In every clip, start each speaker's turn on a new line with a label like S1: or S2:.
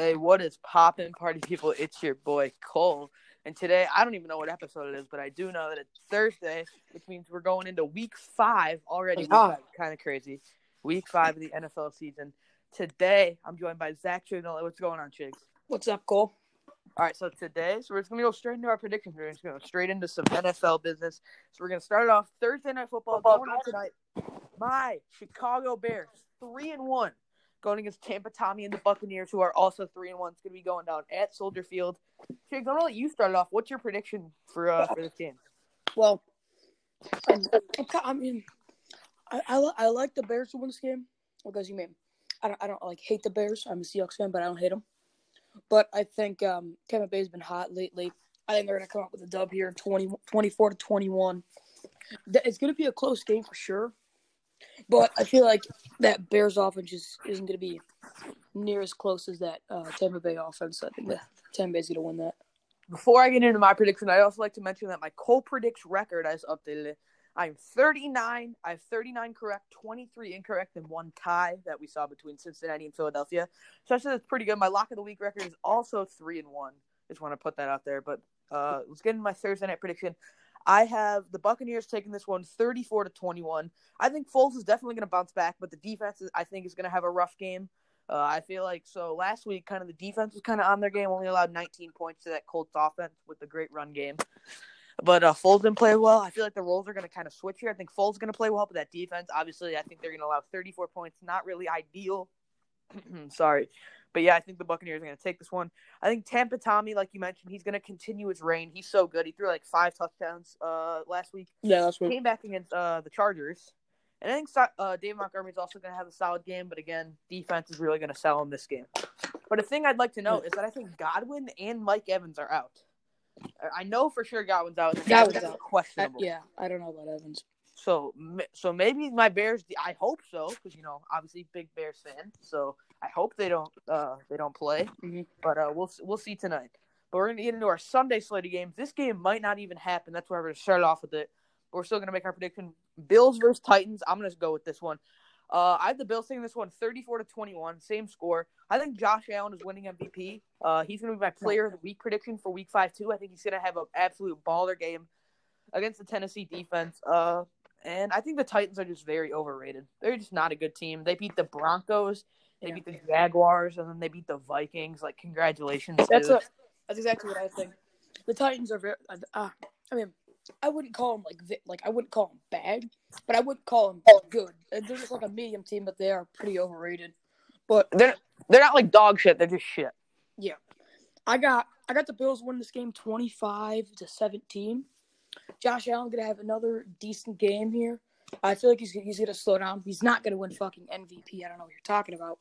S1: Hey, what is poppin', party people? It's your boy Cole. And today, I don't even know what episode it is, but I do know that it's Thursday, which means we're going into week five already.
S2: Ah.
S1: Kind of crazy. Week five of the NFL season. Today, I'm joined by Zach Chignall. What's going on, Chigs?
S2: What's up, Cole?
S1: All right, so today, so we're just gonna go straight into our predictions. We're just gonna go straight into some NFL business. So we're gonna start it off Thursday night football. Going on tonight, my Chicago Bears three and one, going against Tampa Tommy and the Buccaneers, who are also three and one. It's gonna be going down at Soldier Field. Chigs, I'm gonna let you start off. What's your prediction for uh, for this game?
S2: Well, I mean, I, I, I like the Bears to win this game because you mean I don't I don't like hate the Bears. I'm a Seahawks fan, but I don't hate them. But I think um, Tampa Bay's been hot lately. I think they're gonna come up with a dub here, 20, 24 to twenty one. It's gonna be a close game for sure. But I feel like that Bears offense just isn't gonna be near as close as that uh, Tampa Bay offense. I think that Tampa Bay's gonna win that.
S1: Before I get into my prediction, I'd also like to mention that my Cole predicts record I just updated it. I'm 39. I have 39 correct, 23 incorrect, and one tie that we saw between Cincinnati and Philadelphia. So I said that's pretty good. My lock of the week record is also three and one. Just want to put that out there. But uh, let's get into my Thursday night prediction. I have the Buccaneers taking this one 34 to 21. I think Foles is definitely going to bounce back, but the defense is, I think is going to have a rough game. Uh, I feel like so last week, kind of the defense was kind of on their game, only allowed 19 points to that Colts offense with the great run game. But uh, Foles didn't play well. I feel like the roles are going to kind of switch here. I think Foles is going to play well, but that defense, obviously, I think they're going to allow 34 points. Not really ideal. Sorry. But yeah, I think the Buccaneers are going to take this one. I think Tampa Tommy, like you mentioned, he's going to continue his reign. He's so good. He threw like five touchdowns uh, last week.
S2: Yeah, that's what.
S1: Came back against uh, the Chargers. And I think uh, Dave Montgomery is also going to have a solid game, but again, defense is really going to sell him this game. But a thing I'd like to note is that I think Godwin and Mike Evans are out. I- I know for sure Godwin's out.
S2: Godwin's out. I,
S1: questionable.
S2: yeah, I don't know about Evans.
S1: So, so maybe my Bears. I hope so, because you know, obviously, big Bears fan. So I hope they don't. Uh, they don't play.
S2: Mhm.
S1: But uh, we'll we'll see tonight. But we're gonna get into our Sunday slate of games. This game might not even happen. That's why we're gonna start off with it. But we're still gonna make our prediction. Bills versus Titans. I'm gonna go with this one. Uh, I have the Bills taking this one 34 to 21, same score. I think Josh Allen is winning MVP. Uh, he's going to be my player of the week prediction for week five, too. I think he's going to have an absolute baller game against the Tennessee defense. Uh, and I think the Titans are just very overrated. They're just not a good team. They beat the Broncos, they
S2: Yeah.
S1: beat the Jaguars, and then they beat the Vikings. Like, congratulations.
S2: That's a, that's exactly what I think. The Titans are very. Uh, I mean, I wouldn't call them like like I wouldn't call them bad, but I wouldn't call them good. Uh, They're just like a medium team, but they are pretty overrated. But
S1: they're, they're not like dog shit. They're just shit.
S2: yeah, I got I got the Bills winning this game twenty five to seventeen. Josh Allen gonna have another decent game here. I feel like he's he's gonna slow down. He's not gonna win fucking MVP. I don't know what you're talking about,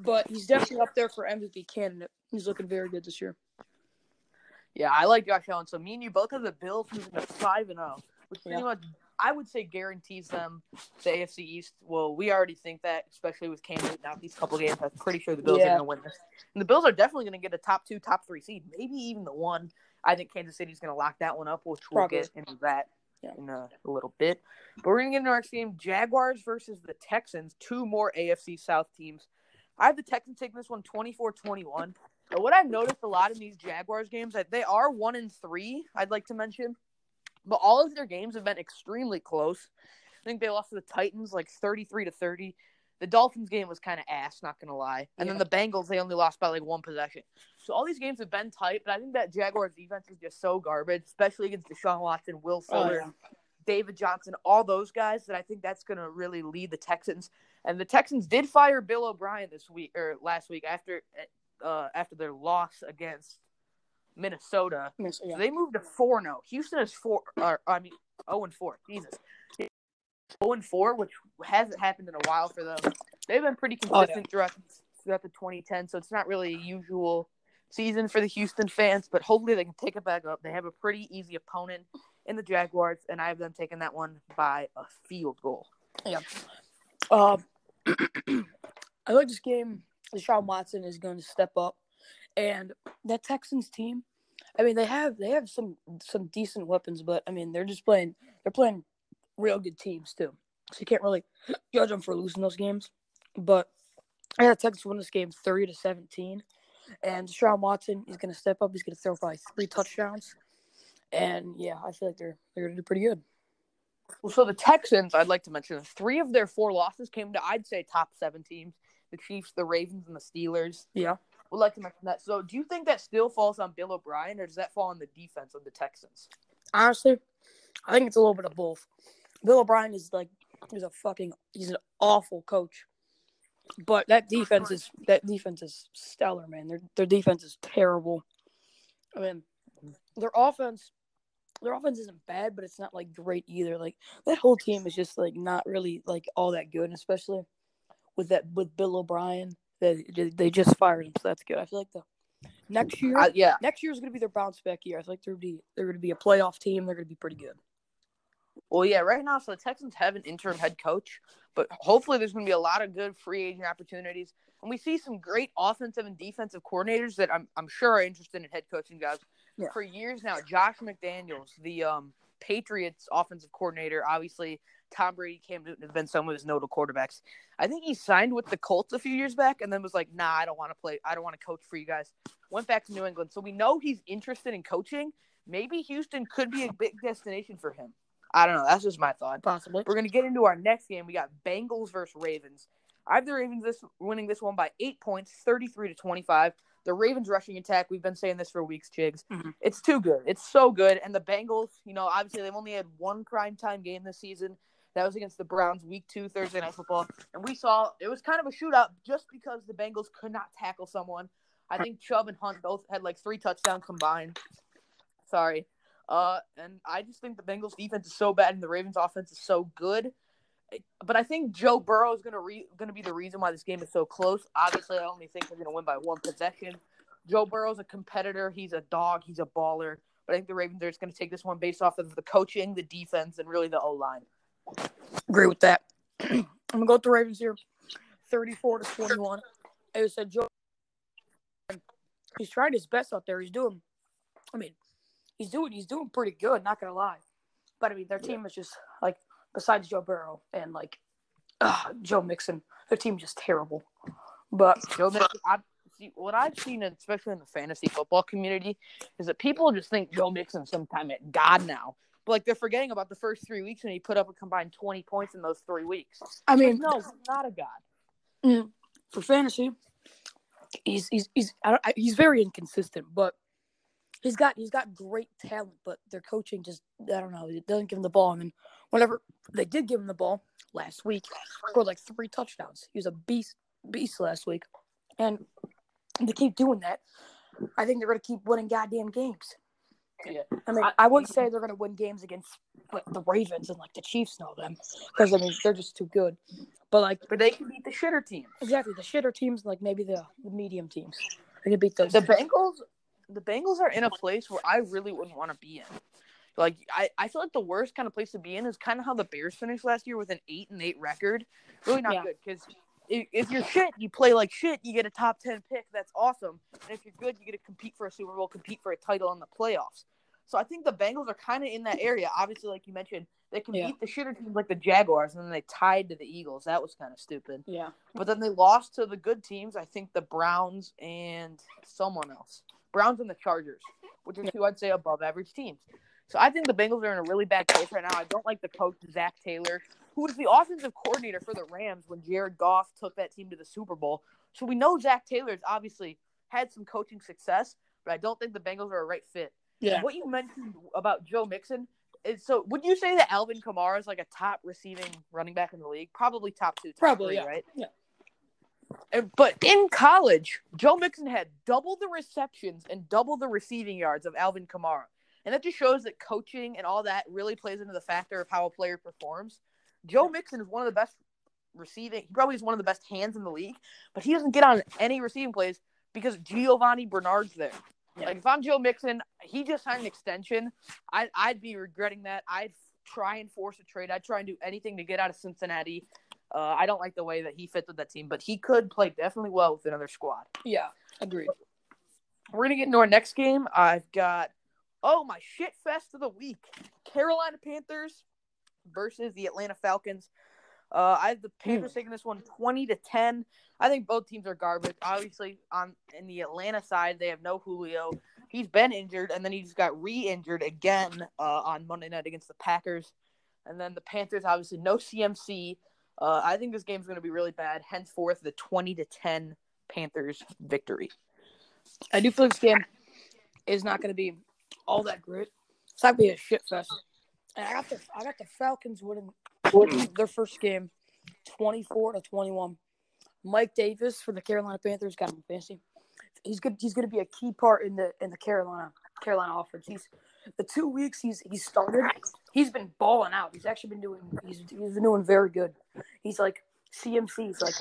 S2: but he's definitely up there for MVP candidate. He's looking very good this year.
S1: Yeah, I like Josh Allen. So me and you both have the Bills moving to five and zero, which pretty
S2: Yeah.
S1: much I would say guarantees them the AFC East. Well, we already think that, especially with Cam Newton out these couple games. I'm pretty sure the Bills are going to win this, and the Bills are definitely going to get a top two, top three seed, maybe even the one. I think Kansas City's going to lock that one up, which we'll
S2: Probably.
S1: get into that
S2: Yeah.
S1: in a, a little bit. But we're going to get into our next game: Jaguars versus the Texans. Two more AFC South teams. I have the Texans taking this one 24-21. But what I've noticed a lot in these Jaguars games that they are one and three. I'd like to mention, but all of their games have been extremely close. I think they lost to the Titans like thirty-three to thirty. The Dolphins game was kind of ass, not gonna lie. And then the Bengals they only lost by like one possession. So all these games have been tight, but I think that Jaguars defense is just so garbage, especially against Deshaun Watson, Will
S2: Oh,
S1: Fuller,
S2: yeah.
S1: David Johnson, all those guys that I think that's going to really lead the Texans. And the Texans did fire Bill O'Brien this week or last week after uh, after their loss against Minnesota.
S2: Miss- yeah.
S1: So they moved to 4 0. Houston is 4 or I mean 0 and 4. Jesus. 0 and 4, which hasn't happened in a while for them. They've been pretty
S2: Oh, yeah.
S1: consistent throughout throughout the 2010, so it's not really a usual season for the Houston fans, but hopefully they can take it back up. They have a pretty easy opponent in the Jaguars, and I have them taking that one by a field goal. Yeah.
S2: Um, I like this game. Deshaun Watson is going to step up, and that Texans team. I mean, they have they have some some decent weapons, but I mean, they're just playing they're playing real good teams too. So you can't really judge them for losing those games. But I got Texans win this game thirty to seventeen. And Deshaun Watson, is going to step up. He's going to throw probably three touchdowns. And yeah, I feel like they're they're going to do pretty good.
S1: Well, so the Texans, I'd like to mention, three of their four losses came to, I'd say, top seven teams: the Chiefs, the Ravens, and the Steelers.
S2: Yeah.
S1: Would like to mention that. So, do you think that still falls on Bill O'Brien, or does that fall on the defense of the Texans?
S2: Honestly, I think it's a little bit of both. Bill O'Brien is like he's a fucking he's an awful coach. But that defense is that defense is stellar, man. Their their defense is terrible. I mean, their offense their offense isn't bad, but it's not like great either. Like that whole team is just like not really like all that good, especially with that with Bill O'Brien. They they just fired him, so that's good. I feel like the next year,
S1: Uh, yeah.
S2: next year is going to be their bounce back year. I feel like they're gonna be they're going to be a playoff team. They're going to be pretty good.
S1: Well, yeah, right now, so the Texans have an interim head coach, but hopefully there's going to be a lot of good free agent opportunities. And we see some great offensive and defensive coordinators that I'm, I'm sure are interested in head coaching jobs.
S2: Yeah.
S1: For years now, Josh McDaniels, the um, Patriots offensive coordinator, obviously Tom Brady, Cam Newton have been some of his notable quarterbacks. I think he signed with the Colts a few years back and then was like, nah, I don't want to play. I don't want to coach for you guys. Went back to New England. So we know he's interested in coaching. Maybe Houston could be a big destination for him. I don't know. That's just my thought.
S2: Possibly.
S1: We're gonna get into our next game. We got Bengals versus Ravens. I have the Ravens this winning this one by eight points, thirty-three to twenty-five. The Ravens rushing attack, we've been saying this for weeks, Chigs.
S2: Mhm.
S1: It's too good. It's so good. And the Bengals, you know, obviously they've only had one prime time game this season. That was against the Browns, week two, Thursday night football. And we saw it was kind of a shootout just because the Bengals could not tackle someone. I think Chubb and Hunt both had like three touchdowns combined. Sorry. Uh, and I just think the Bengals defense is so bad and the Ravens offense is so good. But I think Joe Burrow is gonna re- gonna be the reason why this game is so close. Obviously, I only think they're gonna win by one possession. Joe Burrow's a competitor. He's a dog. He's a baller. But I think the Ravens are just gonna take this one based off of the coaching, the defense, and really the O line.
S2: Agree with that. I'm gonna go with the Ravens here, 34 to 21. As I said, Joe, he's trying his best out there. He's doing, I mean, he's doing he's doing pretty good. Not gonna lie, but I mean, their team is just like besides Joe Burrow and like uh, Joe Mixon, their team's just terrible. But
S1: Joe Mixon, I see what I've seen, especially in the fantasy football community, is that people just think Joe Mixon sometime at God now. But like they're forgetting about the first three weeks when he put up a combined twenty points in those three weeks.
S2: I mean,
S1: no, he's not a god.
S2: for fantasy, he's he's he's I don't, I, he's very inconsistent, but he's got he's got great talent. But their coaching just I don't know. It doesn't give him the ball. And then whenever they did give him the ball last week, scored like three touchdowns. He was a beast beast last week, and they keep doing that. I think they're going to keep winning goddamn games.
S1: Yeah.
S2: I mean,
S1: I-
S2: I wouldn't say they're going to win games against like the Ravens and like the Chiefs know them because I mean they're just too good. But like
S1: But they can beat the shitter teams.
S2: Exactly, the shitter teams, like maybe the, the medium teams, they can beat those.
S1: The Bengals, the Bengals are in a place where I really wouldn't want to be in. Like I, I feel like the worst kind of place to be in is kind of how the Bears finished last year with an eight and eight record. Really not
S2: Yeah.
S1: good because if, if you're shit, you play like shit. You get a top ten pick. That's awesome. And if you're good, you get to compete for a Super Bowl, compete for a title in the playoffs. So I think the Bengals are kind of in that area. Obviously, like you mentioned, they can
S2: Yeah.
S1: beat the shitter teams like the Jaguars, and then they tied to the Eagles. That was kind of stupid.
S2: yeah,
S1: But then they lost to the good teams. I think the Browns and someone else. Browns and the Chargers, which are two I'd say above average teams. So I think the Bengals are in a really bad place right now. I don't like the coach Zac Taylor, who was the offensive coordinator for the Rams when Jared Goff took that team to the Super Bowl. So we know Zac Taylor's obviously had some coaching success, but I don't think the Bengals are a right fit.
S2: yeah.
S1: What you mentioned about Joe Mixon is so. Would you say that Alvin Kamara is like a top receiving running back in the league? Probably top two, top
S2: Probably,
S1: three,
S2: yeah.
S1: right?
S2: Yeah.
S1: And, but in college, Joe Mixon had double the receptions and double the receiving yards of Alvin Kamara, and that just shows that coaching and all that really plays into the factor of how a player performs. Joe Mixon is one of the best receiving. He probably is one of the best hands in the league, but he doesn't get on any receiving plays because Giovani Bernard's there. Like if I'm Joe Mixon, he just signed an extension. I, I'd be regretting that. I'd try and force a trade. I'd try and do anything to get out of Cincinnati. Uh, I don't like the way that he fits with that team, but he could play definitely well with another squad.
S2: Yeah, agreed.
S1: We're gonna get into our next game. I've got oh my shit fest of the week: Carolina Panthers versus the Atlanta Falcons. Uh, I have the Panthers taking this one 20 to 10. I think both teams are garbage. Obviously, on in the Atlanta side, they have no Julio. He's been injured, and then he just got re-injured again uh, on Monday night against the Packers. And then the Panthers, obviously, no CMC. Uh, I think this game's going to be really bad. Henceforth, the 20 to 10 Panthers victory.
S2: I do feel this game is not going to be all that great. It's not going to be a shit fest. And I got the I got the Falcons winning their first game, twenty four to twenty one. Mike Davis for the Carolina Panthers got him fancy. He's good. He's going to be a key part in the in the Carolina Carolina offense. He's the two weeks he's he's started. He's been balling out. He's actually been doing. He's he's been doing very good. He's like CMC. He's like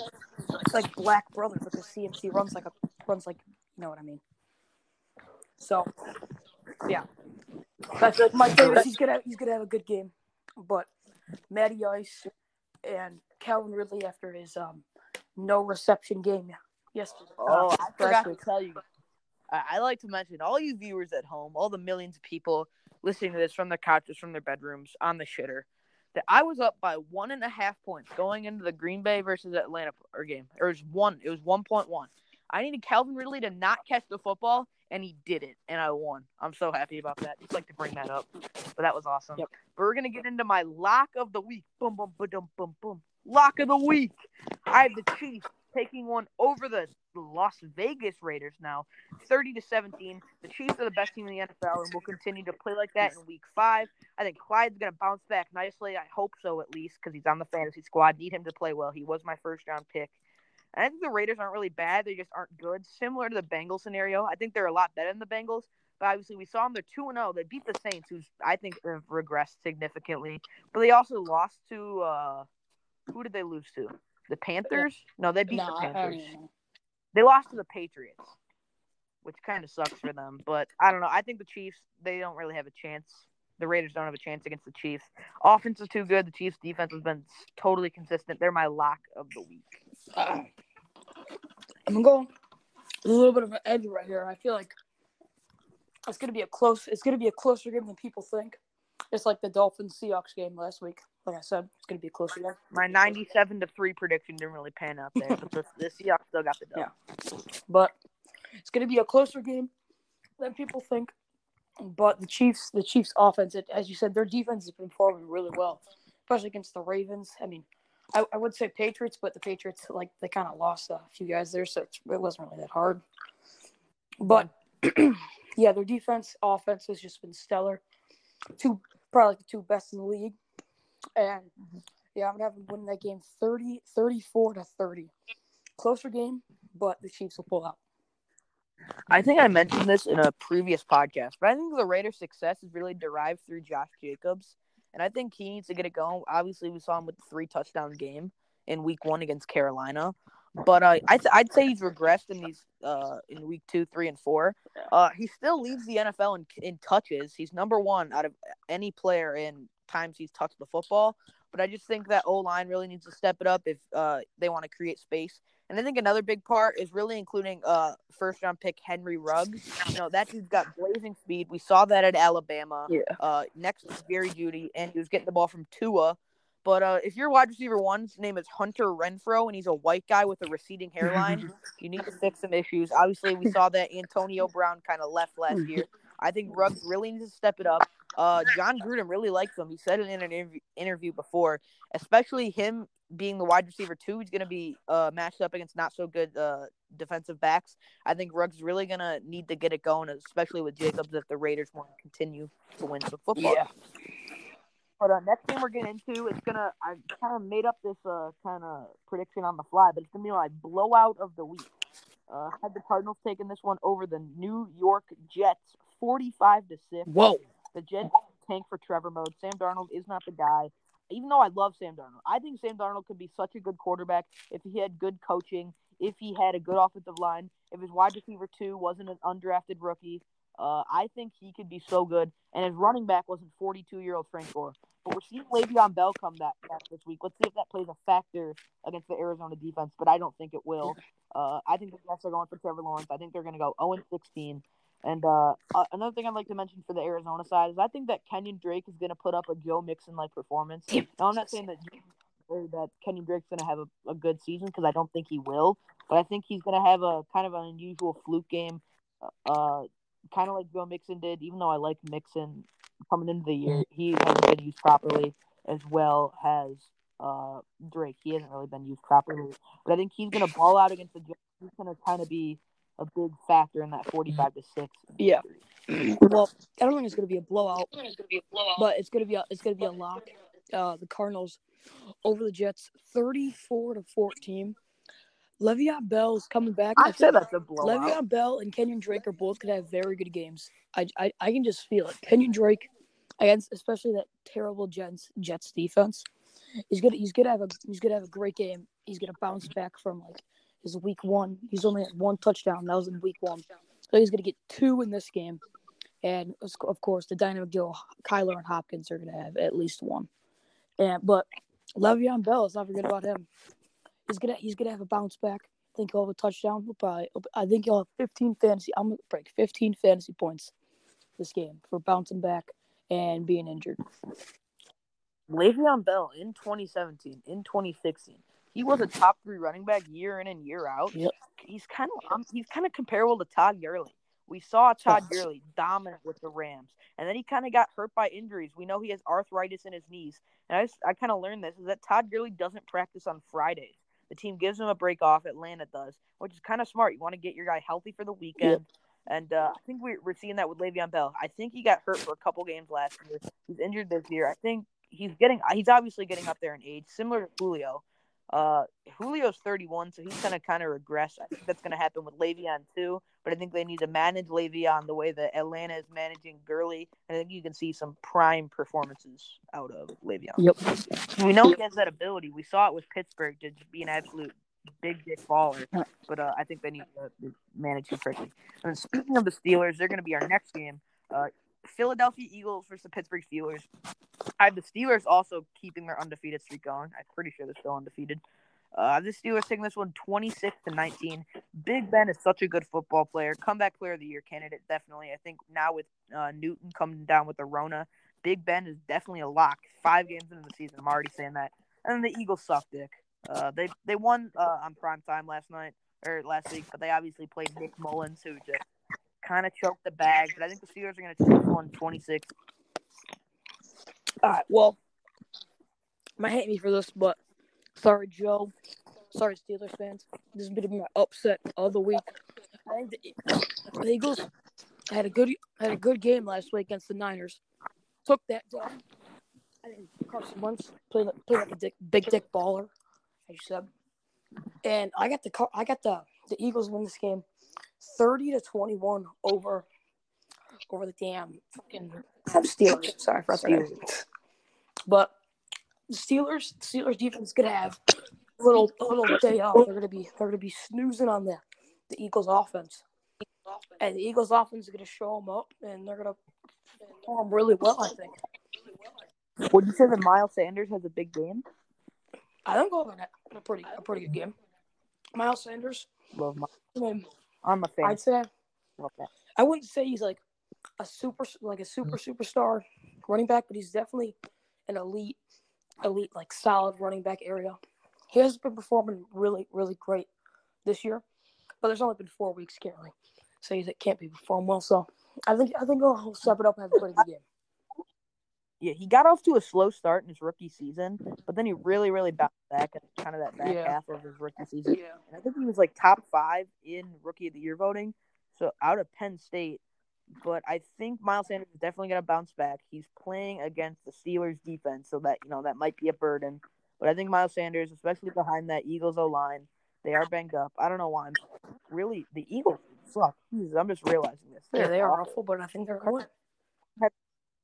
S2: it's like Black Brothers because CMC runs like a runs like you know what I mean. So yeah, that's like Mike Davis. He's gonna he's gonna have a good game, but Matty Ice and Calvin Ridley after his um no reception game yesterday.
S1: Oh,
S2: uh,
S1: I forgot to tell you. I, I like to mention all you viewers at home, all the millions of people listening to this from their couches, from their bedrooms, on the shitter, that I was up by one and a half points going into the Green Bay versus Atlanta or game. It was one. It was one point one. I needed Calvin Ridley to not catch the football, and he did it, and I won. I'm so happy about that. Just like to bring that up, but that was awesome.
S2: Yep.
S1: But we're gonna get into my lock of the week. Boom, boom, boom, boom, boom, boom. Lock of the week. I have the Chiefs taking one over the Las Vegas Raiders now, 30 to 17. The Chiefs are the best team in the NFL and will continue to play like that in week five. I think Clyde's going to bounce back nicely. I hope so, at least, because he's on the fantasy squad. Need him to play well. He was my first round pick. And I think the Raiders aren't really bad. They just aren't good. Similar to the Bengals scenario. I think they're a lot better than the Bengals. But obviously, we saw them. They're 2 0. They beat the Saints, who I think, have regressed significantly. But they also lost to, uh, who did they lose to? The Panthers? No, they beat
S2: No,
S1: the
S2: I, I don't
S1: Panthers. They lost to the Patriots, which kind of sucks for them. But I don't know. I think the Chiefs they don't really have a chance. The Raiders don't have a chance against the Chiefs. Offense is too good. The Chiefs' defense has been totally consistent. They're my lock of the week.
S2: Uh, I'm gonna go a little bit of an edge right here. I feel like it's gonna be a close. It's gonna be a closer game than people think. It's like the Dolphins Seahawks game last week. Like I said, it's gonna be a closer game.
S1: My ninety-seven to three prediction didn't really pan out there, but the, the Seahawks still got the dub.
S2: Yeah. but it's going to be a closer game than people think. But the Chiefs, the Chiefs' offense, it, as you said, their defense has been performing really well, especially against the Ravens. I mean, I, I would say Patriots, but the Patriots like they kind of lost a few guys there, so it wasn't really that hard. But yeah, their defense, offense has just been stellar. Two, probably the two best in the league, and yeah, I'm gonna have them win that game 30, 34 to thirty. Closer game, but the Chiefs will pull out.
S1: I think I mentioned this in a previous podcast, but I think the Raiders' success is really derived through Josh Jacobs, and I think he needs to get it going. Obviously, we saw him with the three touchdown game in Week One against Carolina, but uh, I th- I'd say he's regressed in these uh, in Week Two, Three, and Four. Uh, he still leads the NFL in in touches. He's number one out of any player in times he's touched the football. But I just think that O line really needs to step it up if uh, they want to create space. And I think another big part is really including uh first round pick Henry Ruggs. You know, that dude's got blazing speed. We saw that at Alabama.
S2: Yeah.
S1: Uh next is Jerry Jeudy, and he was getting the ball from Tua. But uh, if your wide receiver one's name is Hunter Renfrow and he's a white guy with a receding hairline, you need to fix some issues. Obviously, we saw that Antonio Brown kind of left last year. I think Ruggs really needs to step it up. Uh, Jon Gruden really likes him. He said it in an interview, interview before, especially him being the wide receiver too. He's going to be uh, matched up against not so good uh, defensive backs. I think Ruggs really going to need to get it going, especially with Jacobs if the Raiders want to continue to win some football.
S2: Yeah.
S1: But uh, next game we're getting into, it's gonna. I kind of made up this uh kind of prediction on the fly, but it's gonna be my blowout of the week. Uh, had the Cardinals taking this one over the New York Jets, forty-five to six.
S2: Whoa.
S1: The Jets tank for Trevor mode. Sam Darnold is not the guy. Even though I love Sam Darnold, I think Sam Darnold could be such a good quarterback if he had good coaching, if he had a good offensive line, if his wide receiver two wasn't an undrafted rookie. Uh, I think he could be so good. And his running back wasn't 42 year old Frank Gore. But we're seeing Le'Veon Bell come back, back this week. Let's see if that plays a factor against the Arizona defense, but I don't think it will. Uh, I think the Jets are going for Trevor Lawrence. I think they're going to go 0 16. And uh, uh, another thing I'd like to mention for the Arizona side is I think that Kenyan Drake is going to put up a Joe Mixon like performance. Now, I'm not saying that that Kenyan Drake's going to have a, a good season because I don't think he will. But I think he's going to have a kind of an unusual fluke game, uh, kind of like Joe Mixon did. Even though I like Mixon coming into the year, he hasn't been used properly as well as uh, Drake. He hasn't really been used properly. But I think he's going to ball out against the Jets. He's going to kind of be a big factor in that 45 to 6.
S2: Yeah. well, I don't think it's going to be a blowout, but it's going to be a, blowout. But it's going to be a lock. Uh, the Cardinals over the Jets 34 to 14. Le'Veon Bell is coming back.
S1: I said that's a blowout.
S2: Le'Veon Bell and Kenyan Drake are both going to have very good games. I, I, I can just feel it. Kenyan Drake against especially that terrible Jets Jets defense. He's gonna he's gonna have a he's gonna have a great game. He's gonna bounce back from like his week one. He's only had one touchdown. That was in week one. So he's gonna get two in this game. And of course, the dynamic duo Kyler and Hopkins are gonna have at least one. And but Le'Veon Bell, let's not forget about him. He's gonna he's gonna have a bounce back. I think he'll have a touchdown. He'll probably, I think he'll have 15 fantasy. I'm gonna break 15 fantasy points this game for bouncing back and being injured.
S1: Le'Veon Bell in 2017, in 2016, he was a top three running back year in and year out.
S2: Yep.
S1: He's kind of um, he's kind of comparable to Todd Gurley. We saw Todd Gurley dominant with the Rams, and then he kind of got hurt by injuries. We know he has arthritis in his knees, and I just, I kind of learned this is that Todd Gurley doesn't practice on Fridays. The team gives him a break off. Atlanta does, which is kind of smart. You want to get your guy healthy for the weekend. Yep. And uh, I think we're, we're seeing that with Le'Veon Bell. I think he got hurt for a couple games last year. He's injured this year. I think he's getting he's obviously getting up there in age, similar to Julio. Uh, Julio's 31, so he's gonna kind of regress. I think that's gonna happen with Le'Veon too. But I think they need to manage Le'Veon the way that Atlanta is managing Gurley. And I think you can see some prime performances out of Le'Veon.
S2: Yep.
S1: We know he has that ability. We saw it with Pittsburgh to be an absolute big dick baller. But uh, I think they need to manage him correctly. And speaking of the Steelers, they're going to be our next game. Uh, Philadelphia Eagles versus the Pittsburgh Steelers. I have the Steelers also keeping their undefeated streak going. I'm pretty sure they're still undefeated. Uh, the Steelers taking this one 26 to 19. Big Ben is such a good football player. Comeback player of the year candidate, definitely. I think now with uh, Newton coming down with the Rona, Big Ben is definitely a lock. Five games into the season, I'm already saying that. And the Eagles suck dick. Uh, they they won uh, on prime time last night or last week, but they obviously played Nick Mullens, who just kind of choked the bag. But I think the Steelers are going to take one 26.
S2: All right. Well, might hate me for this, but sorry, Joe. Sorry, Steelers fans. This is going to be my upset of the week. I think the, the Eagles had a good had a good game last week against the Niners. Took that down. I think Carson Wentz played, played like a dick, big dick baller, as you said. And I got the I got the the Eagles win this game, thirty to twenty one over over the damn fucking Steelers. Sorry for that. But the Steelers Steelers defense is gonna have a little a little day off. They're gonna be they're gonna be snoozing on the the Eagles offense, and the Eagles offense is gonna show them up, and they're gonna perform really well. I think.
S1: Would you say that Miles Sanders has a big game?
S2: I think over that a pretty a pretty good game. Miles Sanders.
S1: Love my. I'm a fan.
S2: I'd say
S1: Okay.
S2: I wouldn't say he's like a super like a super mm. superstar running back, but he's definitely an elite, elite like solid running back area. He has been performing really, really great this year, but there's only been four weeks currently, so he can't be performing well. So I think I think he'll step it up and have a pretty good game.
S1: Yeah, he got off to a slow start in his rookie season, but then he really, really bounced back at kind of that back
S2: Yeah.
S1: half of his rookie season.
S2: Yeah.
S1: And I think he was like top five in rookie of the year voting. So out of Penn State. But I think Miles Sanders is definitely gonna bounce back. He's playing against the Steelers defense, so that you know that might be a burden. But I think Miles Sanders, especially behind that Eagles O line, they are banged up. I don't know why. I'm really the Eagles suck. Jesus, I'm just realizing this.
S2: Yeah,
S1: They're
S2: they are
S1: awful.
S2: awful, but I think they're going.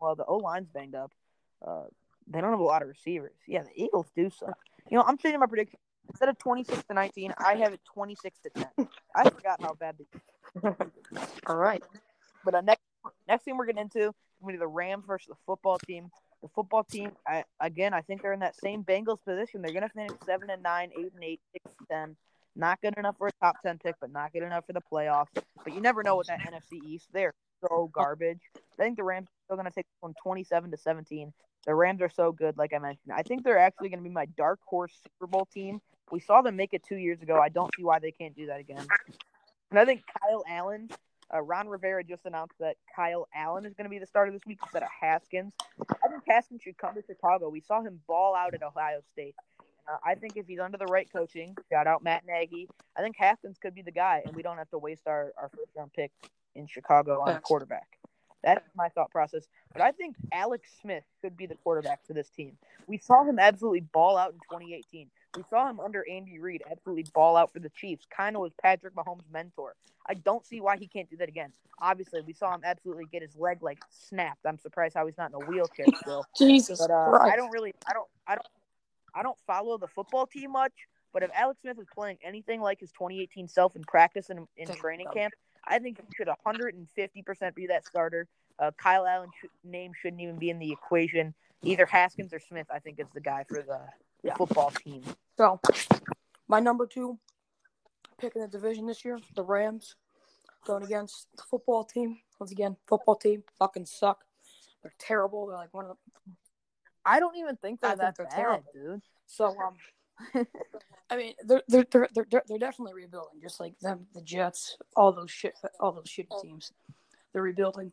S1: Well, the O line's banged up. Uh, they don't have a lot of receivers. Yeah, the Eagles do suck. You know, I'm changing my prediction. Instead of 26 to 19, I have it 26 to 10. I forgot how bad the
S2: All right.
S1: But uh, next next thing we're getting into, going to be the Rams versus the football team. The football team, I, again, I think they're in that same Bengals position. They're going to finish seven and nine, eight and eight, six and ten. Not good enough for a top ten pick, but not good enough for the playoffs. But you never know with that NFC East. They're so garbage. I think the Rams still going to take this one 27 to 17. The Rams are so good, like I mentioned. I think they're actually going to be my dark horse Super Bowl team. We saw them make it two years ago. I don't see why they can't do that again. And I think Kyle Allen, uh, Ron Rivera just announced that Kyle Allen is going to be the starter this week instead of Haskins. I think Haskins should come to Chicago. We saw him ball out at Ohio State. Uh, I think if he's under the right coaching, shout out Matt Nagy, I think Haskins could be the guy, and we don't have to waste our, our first round pick in Chicago on a quarterback. That's my thought process. But I think Alex Smith could be the quarterback for this team. We saw him absolutely ball out in 2018. We saw him under Andy Reid absolutely ball out for the Chiefs. Kind of was Patrick Mahomes' mentor. I don't see why he can't do that again. Obviously, we saw him absolutely get his leg like snapped. I'm surprised how he's not in a wheelchair still.
S2: Jesus,
S1: But uh,
S2: Christ.
S1: I don't really, I don't, I don't, I don't follow the football team much. But if Alex Smith is playing anything like his 2018 self in practice and in
S2: Think
S1: training camp, I think he should 150% be that starter. Uh, Kyle Allen's sh- name shouldn't even be in the equation. Either Haskins or Smith, I think, is the guy for the
S2: Yeah.
S1: football team.
S2: So, my number two pick in the division this year, the Rams, going against the football team. Once again, football team fucking suck. They're terrible. They're like one of the.
S1: I don't even think
S2: they're
S1: they're
S2: that
S1: that
S2: bad,
S1: bad, dude.
S2: So, um, I mean, they're they're they're they're, they're, definitely rebuilding, just like them, the Jets, all those shit, all those shitty oh. teams. They're rebuilding,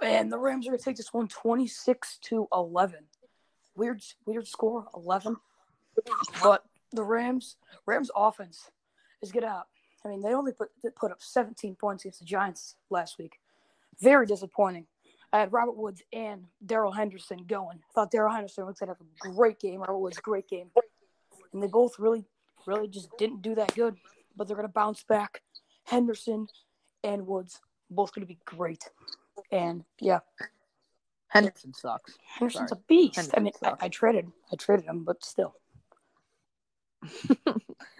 S2: and the Rams are gonna take this one 26 to 11. Weird, weird score, 11. But the Rams, Rams offense is gonna. I mean, they only put they put up 17 points against the Giants last week. Very disappointing. I had Robert Woods and Darrell Henderson going. I thought Darrell Henderson was gonna have a great game. Robert Woods, great game, and they both really, really just didn't do that good. But they're gonna bounce back. Henderson and Woods both gonna be great. And yeah,
S1: Henderson sucks.
S2: Henderson's
S1: Sorry.
S2: a beast. I mean, I. I traded, I traded him, but still.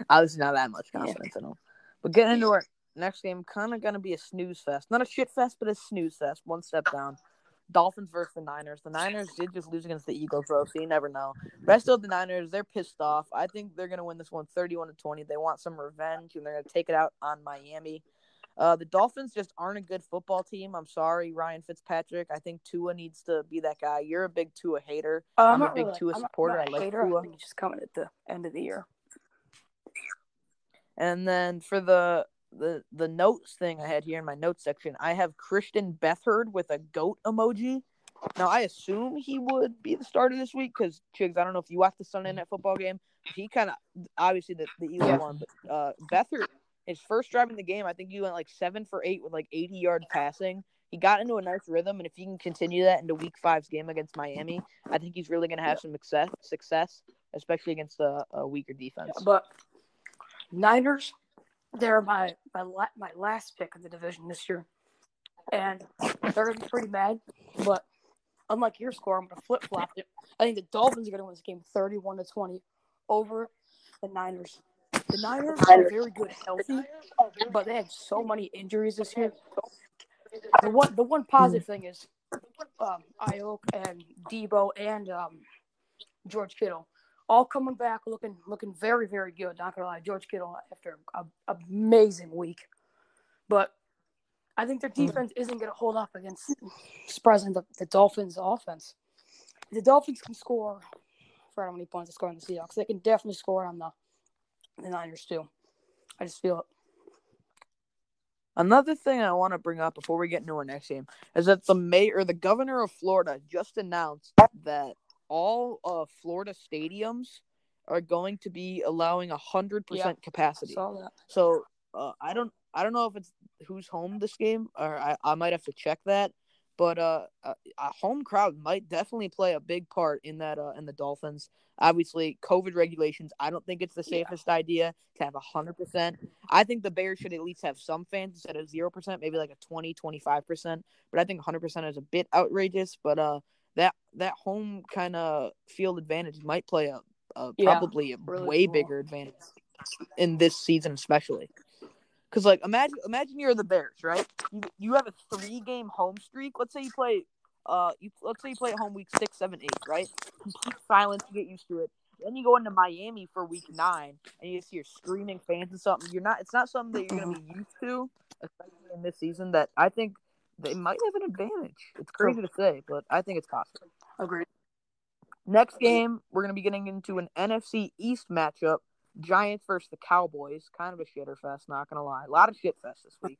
S1: I was not that much
S2: Yeah.
S1: confidence in him. But getting into our next game, kind of gonna be a snooze fest. Not a shit fest, but a snooze fest. One step down. Dolphins versus the Niners. The Niners did just lose against the Eagles, bro. So you never know. But I still have the Niners. They're pissed off. I think they're gonna win this one, 31 to 20. They want some revenge, and they're gonna take it out on Miami. Uh, the Dolphins just aren't a good football team. I'm sorry, Ryan Fitzpatrick. I think Tua needs to be that guy. You're a big Tua hater.
S2: Uh,
S1: I'm a big
S2: really-
S1: Tua
S2: I'm
S1: supporter.
S2: I'm not
S1: I like
S2: hater.
S1: Tua.
S2: I think he's just coming at the end of the year.
S1: And then for the the the notes thing I had here in my notes section, I have Christian Beathard with a goat emoji. Now I assume he would be the starter this week because Chigs, I don't know if you watched the Sunday Night Football game. He kind of obviously the the
S2: Yeah.
S1: won, but uh, Beathard his first drive in the game, I think he went like seven for eight with like eighty yard passing. He got into a nice rhythm, and if he can continue that into Week Five's game against Miami, I think he's really going to have some success, success, especially against a, a weaker defense.
S2: But Niners, they're my my la- my last pick in the division this year, and they're gonna be pretty mad. But unlike your score, I'm gonna flip flop it. I think the Dolphins are gonna win this game, 31 to 20, over the Niners. The Niners are very good, healthy, but they had so many injuries this year. The one the one positive thing is um, and Deebo and um, George Kittle all coming back looking looking very very good. Not gonna lie, George Kittle after a, a amazing week, but I think their hmm. defense isn't gonna hold up against surprising the, the Dolphins offense. The Dolphins can score. I forgot how many points they score on the Seahawks. They can definitely score on the the Niners too. I just feel it.
S1: Another thing I want to bring up before we get into our next game is that the mayor, the governor of Florida, just announced that all uh, Florida stadiums are going to be allowing hundred
S2: Yeah.
S1: percent capacity.
S2: That.
S1: So uh, I don't, I don't know if it's who's home this game, or I, I might have to check that. But uh, a, a home crowd might definitely play a big part in that. Uh, in the Dolphins, obviously, COVID regulations. I don't think it's the
S2: Yeah.
S1: safest idea to have hundred percent. I think the Bears should at least have some fans instead of zero percent, maybe like a 20, 25 percent. But I think hundred percent is a bit outrageous. But uh, that that home kind of field advantage might play a, a
S2: Yeah,
S1: probably a
S2: really
S1: way
S2: cool.
S1: bigger advantage in this season, especially. Because like imagine imagine you're the Bears, right? You you have a three game home streak. Let's say you play uh you let's say you play at home week six, seven, eight, right? Complete silence, you get used to it. Then you go into Miami for week nine and you just hear screaming fans and something. You're not it's not something that you're gonna be used to, especially in this season that I think they might have an advantage. It's crazy to say, but I think it's possible.
S2: Agreed.
S1: Next game, we're going to be getting into an NFC East matchup. Giants versus the Cowboys. Kind of a shitter fest, not going to lie. A lot of shit fest this week.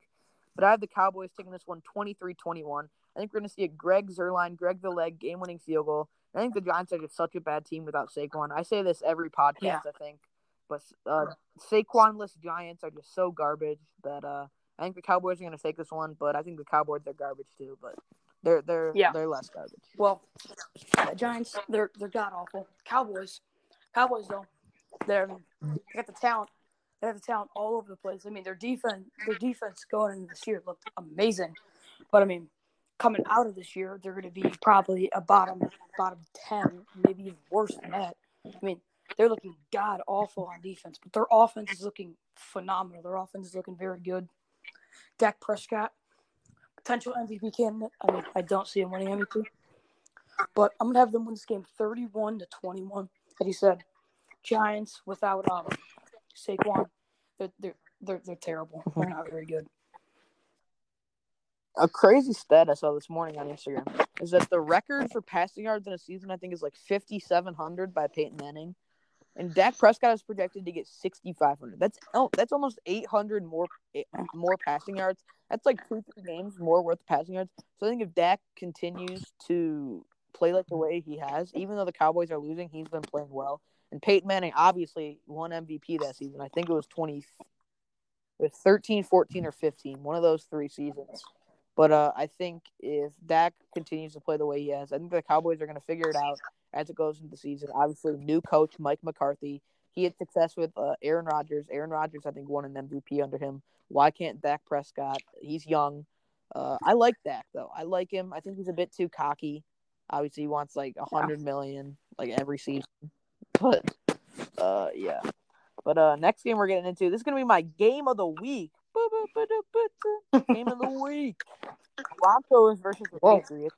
S1: But I have the Cowboys taking this one 23 21. I think we're going to see a Greg Zuerlein, Greg the Leg game winning field goal. I think the Giants are just such a bad team without Saquon. I say this every podcast,
S2: Yeah.
S1: I think. But uh, Saquonless Giants are just so garbage that uh, I think the Cowboys are going to take this one. But I think the Cowboys are garbage too. But they're they're
S2: Yeah.
S1: they're less garbage.
S2: Well, the Giants, they're they're god awful. Cowboys, Cowboys though, they're they got the talent. They have the talent all over the place. I mean, their defense, their defense going into this year looked amazing, but I mean, coming out of this year, they're going to be probably a bottom bottom ten, maybe even worse than that. I mean, they're looking god awful on defense, but their offense is looking phenomenal. Their offense is looking very good. Dak Prescott, potential MVP candidate. I mean, I don't see him winning MVP. But I'm gonna have them win this game 31 to 21. As you said, Giants without um Saquon, they're they're they're, they're terrible. They're not very good.
S1: A crazy stat I saw this morning on Instagram is that the record for passing yards in a season I think is like 5,700 by Peyton Manning, and Dak Prescott is projected to get 6,500. That's oh, that's almost 800 more eh, more passing yards. That's like two three games more worth of passing yards. So I think if Dak continues to play like the way he has, even though the Cowboys are losing, he's been playing well. And Peyton Manning obviously won MVP that season. I think it was 20, it was 13, 14, or 15, one of those three seasons. But uh, I think if Dak continues to play the way he has, I think the Cowboys are going to figure it out as it goes into the season. Obviously, new coach Mike McCarthy. He had success with uh, Aaron Rodgers. Aaron Rodgers, I think, won an MVP under him. Why can't Dak Prescott? He's young. Uh, I like Dak though. I like him. I think he's a bit too cocky. Obviously, he wants like a hundred million like every season. But uh, yeah. But uh, next game we're getting into this is gonna be my game of the week. Game of the week. Broncos versus the
S2: Whoa.
S1: Patriots.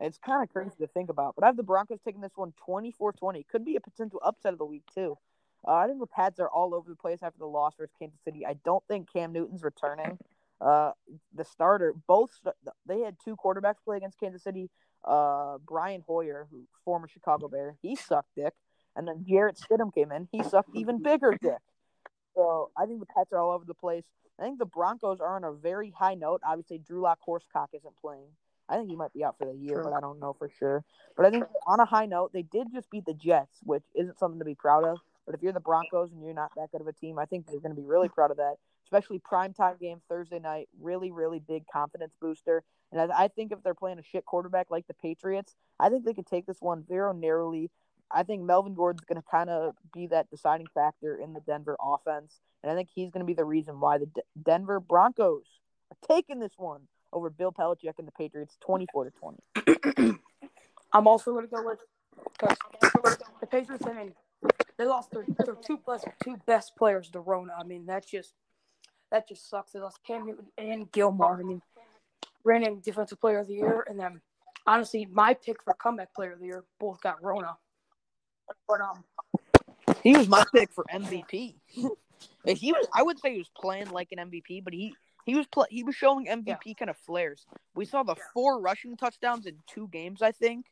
S1: It's kind of crazy to think about, but I have the Broncos taking this one 24-20. Could be a potential upset of the week too. Uh, I think the Pats are all over the place after the loss versus Kansas City. I don't think Cam Newton's returning. Uh, the starter, both they had two quarterbacks play against Kansas City. Uh, Brian Hoyer, who former Chicago Bear, he sucked dick, and then Jarrett Stidham came in, he sucked even bigger dick. So I think the Pats are all over the place. I think the Broncos are on a very high note. Obviously, Drew Lock Horsecock isn't playing. I think he might be out for the year,
S2: True.
S1: but I don't know for sure. But I think on a high note, they did just beat the Jets, which isn't something to be proud of. But if you're the Broncos and you're not that good of a team, I think you're going to be really proud of that. Especially primetime game Thursday night, really, really big confidence booster. And I, I think if they're playing a shit quarterback like the Patriots, I think they could take this one very narrowly. I think Melvin Gordon's going to kind of be that deciding factor in the Denver offense, and I think he's going to be the reason why the D- Denver Broncos are taking this one over Bill Belichick and the Patriots, twenty-four to twenty.
S2: I'm also going to go with because the Patriots. I mean, they lost their, their two plus two best players to Rona. I mean, that's just that just sucks. They lost Cam Newton and Gilmore. I mean, reigning defensive player of the year, and then honestly, my pick for comeback player of the year both got Rona. But um,
S1: He was my pick for MVP. he was, I would say, he was playing like an MVP, but he he was pl- he was showing MVP kind of flares. We saw the four rushing touchdowns in two games, I think.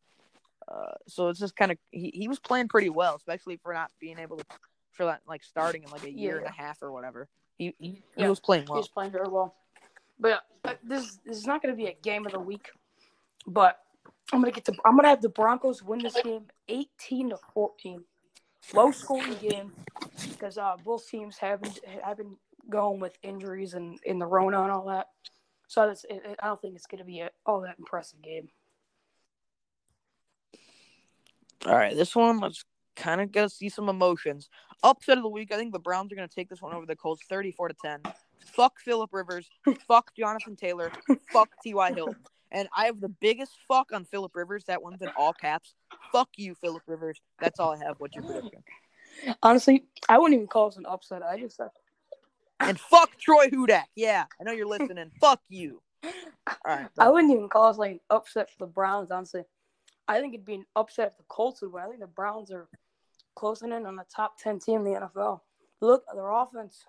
S1: Uh, so it's just kind of he, he was playing pretty well, especially for not being able to for that like starting in like a year and a half or whatever. He he, he
S2: Yeah.
S1: was playing well.
S2: he's playing very well. But uh, this this is not going to be a game of the week. But I'm gonna get to I'm gonna have the Broncos win this game 18 to 14. Low scoring game because uh, both teams haven't have been going with injuries and in the Rona and all that. So it, it- I don't think it's gonna be a, all that impressive game.
S1: All right, this one let's kind of gonna see some emotions. Upset of the week, I think the Browns are gonna take this one over the Colts, thirty-four to ten. Fuck Philip Rivers. fuck Jonathan Taylor. fuck T.Y. Hilton. And I have the biggest fuck on Philip Rivers. That one's in all caps. Fuck you, Philip Rivers. That's all I have. What's your prediction?
S2: Honestly, I wouldn't even call this an upset. I just
S1: And fuck Troy Hudak. Yeah, I know you're listening. fuck you. All right.
S2: I wouldn't even call this like an upset for the Browns. Honestly, I think it'd be an upset if the Colts would win. I think the Browns are closing in on the top ten team in the NFL. Look, their offense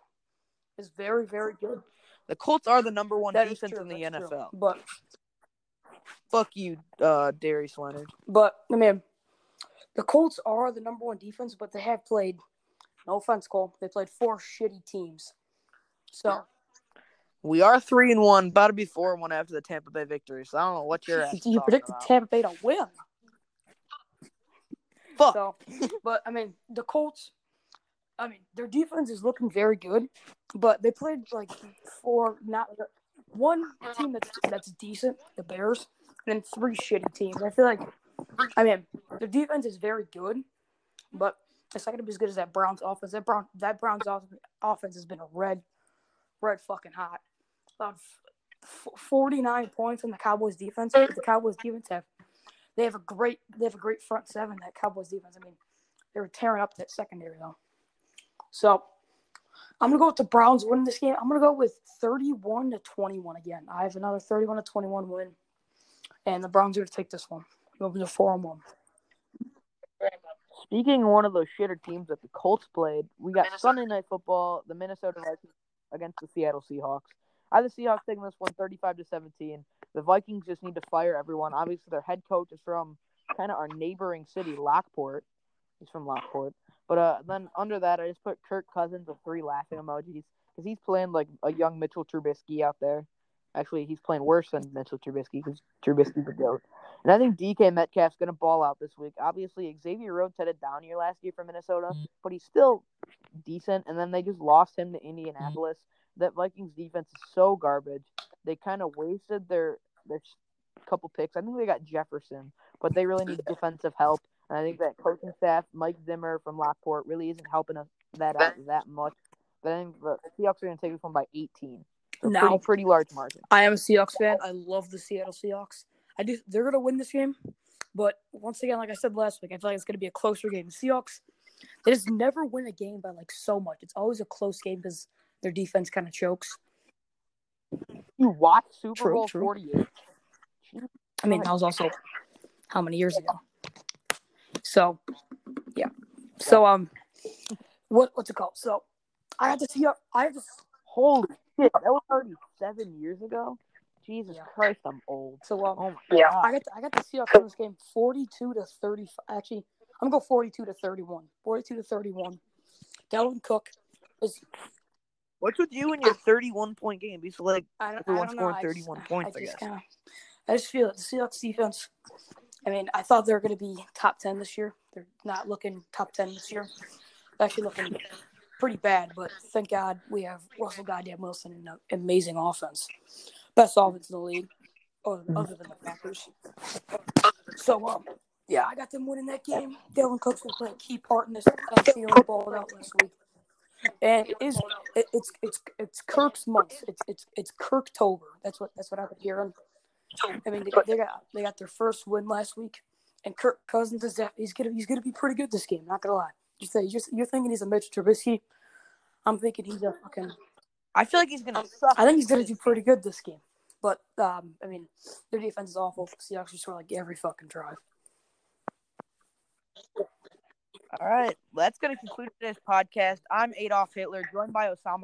S2: is very, very good.
S1: The Colts are the number one
S2: That
S1: defense
S2: true,
S1: in the
S2: that's true.
S1: NFL.
S2: But
S1: Fuck you, uh, Darius Leonard.
S2: but I mean, the Colts are the number one defense, but they have played. No offense, Cole. They played four shitty teams. So
S1: We are three and one, about to be four and one after the Tampa Bay victory. So I don't know what you're at.
S2: you predicted Tampa Bay to win.
S1: Fuck.
S2: So, but I mean, the Colts. I mean, their defense is looking very good, but they played like four not one team that's that's decent, the Bears, and then three shitty teams. I feel like, I mean, their defense is very good, but it's not gonna be as good as that Browns offense. That Brown that Browns offense has been a red, red fucking hot. About f- forty nine points on the Cowboys defense. The Cowboys defense have they have a great they have a great front seven. That Cowboys defense. I mean, they were tearing up that secondary though. So I'm gonna go with the Browns winning this game. I'm gonna go with 31 to 21 again. I have another 31 to 21 win, and the Browns are gonna take this one. Moving to four and one.
S1: Speaking of one of those shitter teams that the Colts played, we got Sunday night football, the Minnesota Vikings against the Seattle Seahawks. I have the Seahawks taking this one 35 to 17. The Vikings just need to fire everyone. Obviously, their head coach is from kind of our neighboring city, Lockport. He's from Lockport. But uh, then under that, I just put Kirk Cousins with three laughing emojis because he's playing like a young Mitchell Trubisky out there. Actually, he's playing worse than Mitchell Trubisky because Trubisky's a goat. And I think DK Metcalf's going to ball out this week. Obviously, Xavier Rhodes had a down year last year for Minnesota, mm. but he's still decent. And then they just lost him to Indianapolis. That Vikings defense is so garbage. They kind of wasted their their couple picks. I think they got Jefferson, but they really need defensive help. And I think that coaching staff, Mike Zimmer from Lockport, really isn't helping us that out that much. But I think the Seahawks are going to take this one by 18. So
S2: Now-
S1: pretty, pretty large margin.
S2: I am a Seahawks fan. I love the Seattle Seahawks. I do. They're gonna win this game, but once again, like I said last week, I feel like it's gonna be a closer game. The Seahawks, they just never win a game by like so much. It's always a close game because their defense kind of chokes.
S1: You watch Super
S2: True,
S1: Bowl
S2: true.
S1: 48.
S2: I mean, that was also how many years ago. So, yeah. So um, what what's it called? So, I had to see. I have to.
S1: Holy shit, that was already seven years ago. Jesus
S2: Yeah.
S1: Christ, I'm old.
S2: So um,
S1: Oh my god.
S2: I got the, I got the Seahawks in this game, forty-two to thirty. Actually, I'm gonna go forty-two to thirty-one. Forty-two to thirty-one. Dalvin Cook is.
S1: What's with you and your 31 point game? He's like,
S2: I don't,
S1: Everyone
S2: I don't know.
S1: scoring
S2: I just-
S1: 31 points, I
S2: just
S1: guess.
S2: Kinda, I just feel it. The Seahawks defense. I mean, I thought they were going to be top ten this year. They're not looking top ten this year. They're actually looking pretty bad. But thank God we have Russell Goddamn Wilson and an amazing offense, best offense in the league, other, other than the Packers. So, um, yeah, I got them winning that game. Dalvin Cooks will play a key part in this. Uh, Thielen balled out last week. And it is it, it's it's it's Kirk's month. It's it's it's Kirktober. That's what that's what I've been hearing. I mean, they got they got, they got their first win last week, and Kirk Cousins is he's gonna he's gonna be pretty good this game. Not gonna lie. You say you're, you're thinking he's a Mitch Trubisky. I'm thinking he's a fucking.
S1: I feel like he's gonna suck.
S2: I think he's gonna do pretty good this game. But um, I mean, their defense is awful. Seahawks just of like every fucking drive.
S1: All right, that's gonna conclude today's podcast. I'm Adolf Hitler, joined by Osama